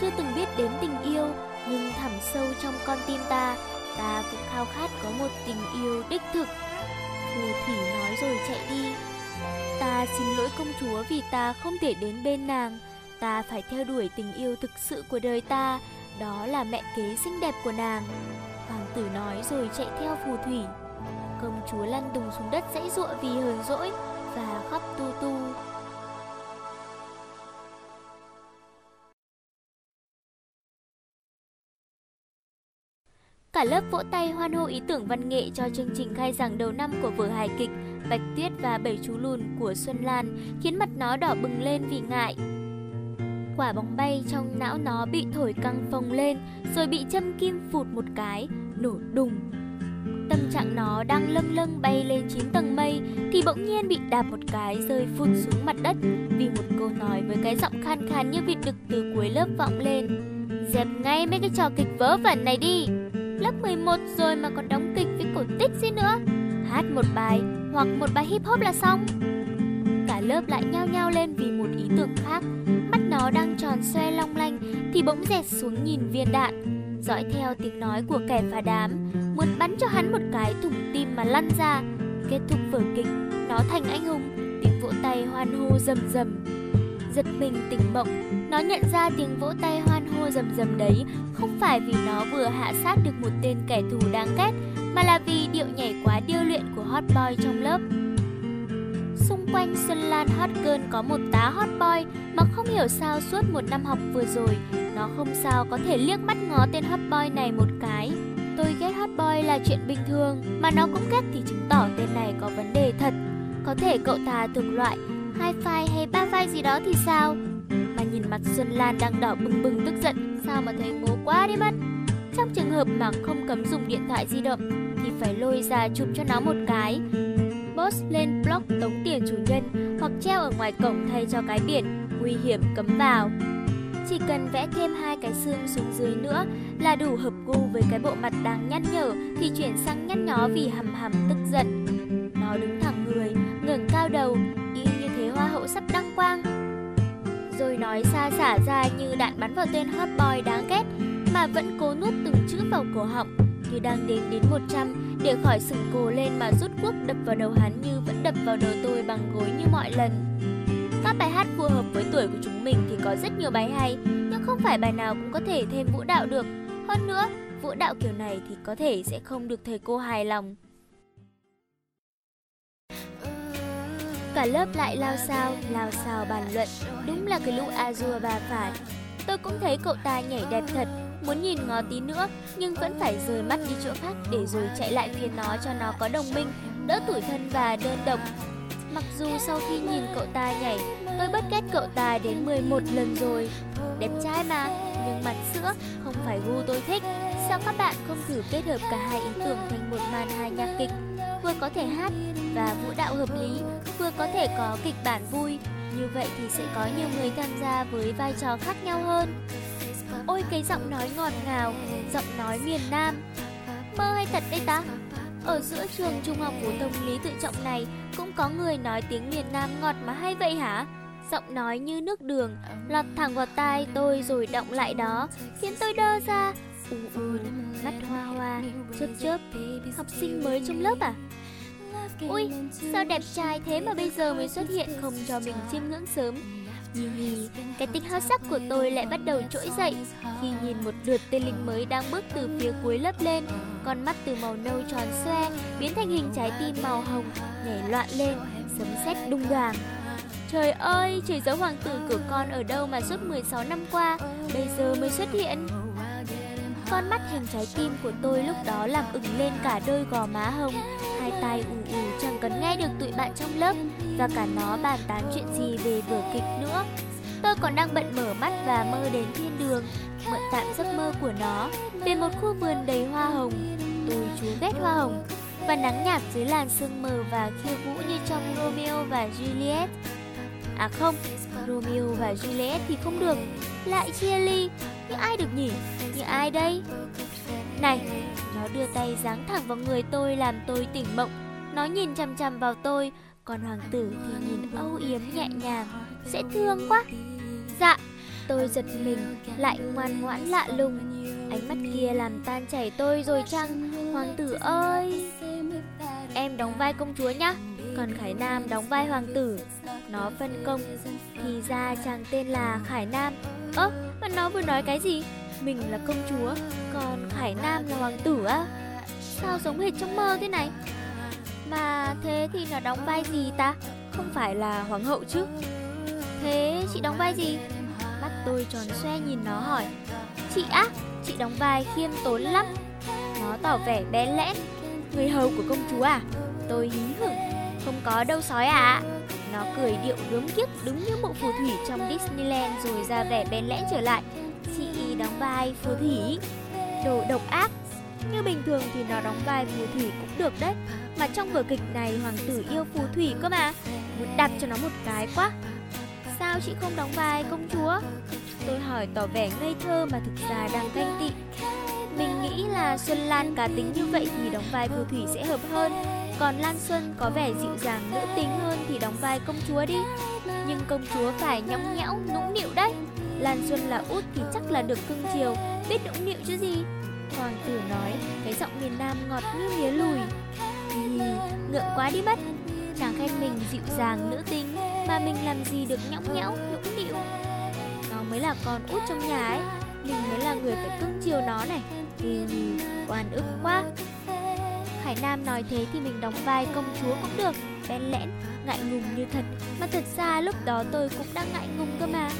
chưa từng biết đến tình yêu, nhưng thẳm sâu trong con tim ta, ta cũng khao khát có một tình yêu đích thực. Phù thủy nói rồi chạy đi. Ta xin lỗi công chúa vì ta không thể đến bên nàng. Ta phải theo đuổi tình yêu thực sự của đời ta, đó là mẹ kế xinh đẹp của nàng. Hoàng tử nói rồi chạy theo phù thủy. Công chúa lăn đùng xuống đất dãy giụa vì hờn dỗi và khóc tu tu. Cả lớp vỗ tay hoan hô ý tưởng văn nghệ cho chương trình khai giảng đầu năm của vở hài kịch Bạch Tuyết và Bảy chú lùn của Xuân Lan, khiến mặt nó đỏ bừng lên vì ngại. Quả bóng bay trong não nó bị thổi căng phồng lên, rồi bị châm kim phụt một cái, nổ đùng. Tâm trạng nó đang lâng lâng bay lên 9 tầng mây thì bỗng nhiên bị đạp một cái rơi phụt xuống mặt đất vì một câu nói với cái giọng khan khan như vịt đực từ cuối lớp vọng lên. Dẹp ngay mấy cái trò kịch vớ vẩn này đi. Lớp 11 rồi mà còn đóng kịch với cổ tích gì nữa. Hát một bài hoặc một bài hip hop là xong. Cả lớp lại nhao nhao lên vì một ý tưởng khác. Mắt nó đang tròn xoe long lanh thì bỗng dẹt xuống nhìn viên đạn. Dõi theo tiếng nói của kẻ phá đám, muốn bắn cho hắn một cái thủng tim mà lăn ra. Kết thúc vở kịch, nó thành anh hùng, tiếng vỗ tay hoan hô rầm rầm. Giật mình tỉnh mộng, nó nhận ra tiếng vỗ tay hoan hô rầm rầm đấy không phải vì nó vừa hạ sát được một tên kẻ thù đáng ghét, mà là vì điệu nhảy quá điêu luyện của hot boy trong lớp. Xung quanh Xuân Lan hot girl có một tá hot boy mà không hiểu sao suốt một năm học vừa rồi, nó không sao có thể liếc mắt ngó tên hot boy này một cái. Tôi ghét hot boy là chuyện bình thường, mà nó cũng ghét thì chứng tỏ tên này có vấn đề thật. Có thể cậu ta thuộc loại hi-fi hay hay gì đó thì sao? Mà nhìn mặt Xuân Lan đang đỏ bừng bừng tức giận, sao mà thấy ngố quá đi mất. Trong trường hợp mà không cấm dùng điện thoại di động thì phải lôi ra chụp cho nó một cái. Post lên blog tống tiền chủ nhân hoặc treo ở ngoài cổng thay cho cái biển nguy hiểm cấm vào. Chỉ cần vẽ thêm hai cái xương xuống dưới nữa là đủ hợp gu với cái bộ mặt đang nhăn nhở thì chuyển sang nhăn nhó vì hầm hầm tức giận. Nói xa xả ra như đạn bắn vào tên hot boy đáng ghét mà vẫn cố nuốt từng chữ vào cổ họng như đang đếm đến 100 để khỏi sừng cổ lên mà rút cuốc đập vào đầu hắn như vẫn đập vào đầu tôi bằng gối như mọi lần. Các bài hát phù hợp với tuổi của chúng mình thì có rất nhiều bài hay, nhưng không phải bài nào cũng có thể thêm vũ đạo được. Hơn nữa, vũ đạo kiểu này thì có thể sẽ không được thầy cô hài lòng. Cả lớp lại lao sao, lao sao bàn luận, đúng là cái lũ Azure bà phải. Tôi cũng thấy cậu ta nhảy đẹp thật, muốn nhìn ngó tí nữa nhưng vẫn phải rời mắt đi chỗ khác để rồi chạy lại phía nó cho nó có đồng minh, đỡ tủi thân và đơn độc. Mặc dù sau khi nhìn cậu ta nhảy, tôi bất ghét cậu ta đến 11 lần rồi. Đẹp trai mà, nhưng mặt sữa không phải gu tôi thích. Sao các bạn không thử kết hợp cả hai ý tưởng thành một màn hài nhạc kịch? Vừa có thể hát và vũ đạo hợp lý, vừa có thể có kịch bản vui. Như vậy thì sẽ có nhiều người tham gia với vai trò khác nhau hơn. Ôi cái giọng nói ngọt ngào, giọng nói miền Nam. Mơ hay thật đấy ta? Ở giữa trường trung học phổ thông Lý Tự Trọng này cũng có người nói tiếng miền Nam ngọt mà hay vậy hả? Giọng nói như nước đường, lọt thẳng vào tai tôi rồi động lại đó, khiến tôi đơ ra. U u, mắt hoa hoa, chớp chớp, học sinh mới trong lớp à? Ui, sao đẹp trai thế mà bây giờ mới xuất hiện không cho mình chiêm ngưỡng sớm Hi cái tính háo sắc của tôi lại bắt đầu trỗi dậy khi nhìn một lượt tên lính mới đang bước từ phía cuối lớp lên. Con mắt từ màu nâu tròn xoe biến thành hình trái tim màu hồng, nhảy loạn lên, sấm sét đung đoàng. Trời ơi, trời dấu hoàng tử của con ở đâu mà suốt 16 năm qua, bây giờ mới xuất hiện. Con mắt hình trái tim của tôi lúc đó làm ửng lên cả đôi gò má hồng, hai tai ù ù chẳng cần nghe được tụi bạn trong lớp và cả nó bàn tán chuyện gì về vở kịch nữa. Tôi còn đang bận mở mắt và mơ đến thiên đường, mượn tạm giấc mơ của nó về một khu vườn đầy hoa hồng. Tôi chúa ghét hoa hồng và nắng nhạt dưới làn sương mờ và khiêu vũ như trong Romeo và Juliet. À không, Romeo và Juliet thì không được, lại chia ly, nhưng ai được nhỉ? Nhưng ai đây? Này, nó đưa tay giáng thẳng vào người tôi làm tôi tỉnh mộng. Nó nhìn chằm chằm vào tôi, còn hoàng tử thì nhìn âu yếm nhẹ nhàng, dễ thương quá. Dạ, tôi giật mình, lại ngoan ngoãn lạ lùng. Ánh mắt kia làm tan chảy tôi rồi chăng, hoàng tử ơi. Em đóng vai công chúa nhá, còn Khải Nam đóng vai hoàng tử. Nó phân công, thì ra chàng tên là Khải Nam. Ơ, mà nó vừa nói cái gì? Mình là công chúa, còn Khải Nam là hoàng tử á? Sao giống hệt trong mơ thế này? Mà thế thì nó đóng vai gì ta? Không phải là hoàng hậu chứ? Thế chị đóng vai gì? Mắt tôi tròn xoe nhìn nó hỏi Chị á, chị đóng vai khiêm tốn lắm Nó tỏ vẻ bé lẽn Người hầu của công chúa à? Tôi hí hửng Không có đâu sói à nó cười điệu gớm kiếp đứng như bộ phù thủy trong Disneyland rồi ra vẻ bén lẽn trở lại. Chị đóng vai phù thủy. Đồ độc ác. Như bình thường thì nó đóng vai phù thủy cũng được đấy. Mà trong vở kịch này, hoàng tử yêu phù thủy cơ mà. Muốn đạp cho nó một cái quá. Sao chị không đóng vai công chúa? Tôi hỏi tỏ vẻ ngây thơ mà thực ra đang ganh tị. Mình nghĩ là Xuân Lan cá tính như vậy thì đóng vai phù thủy sẽ hợp hơn. Còn Lan Xuân có vẻ dịu dàng nữ tính hơn thì đóng vai công chúa đi. Nhưng công chúa phải nhõng nhẽo, nũng nịu đấy. Lan Xuân là út thì chắc là được cưng chiều, biết nũng nịu chứ gì? Hoàng tử nói, cái giọng miền Nam ngọt như mía lùi. Thì ngượng quá đi mất. Chàng khen mình dịu dàng nữ tính Mà mình làm gì được nhõng nhẽo, nũng nịu? Nó mới là con út trong nhà ấy. Mình mới là người phải cưng chiều nó này oan ức quá. Khải Nam nói thế thì mình đóng vai công chúa cũng được Bén lẽn, ngại ngùng như thật. Mà thật ra lúc đó tôi cũng đang ngại ngùng cơ mà.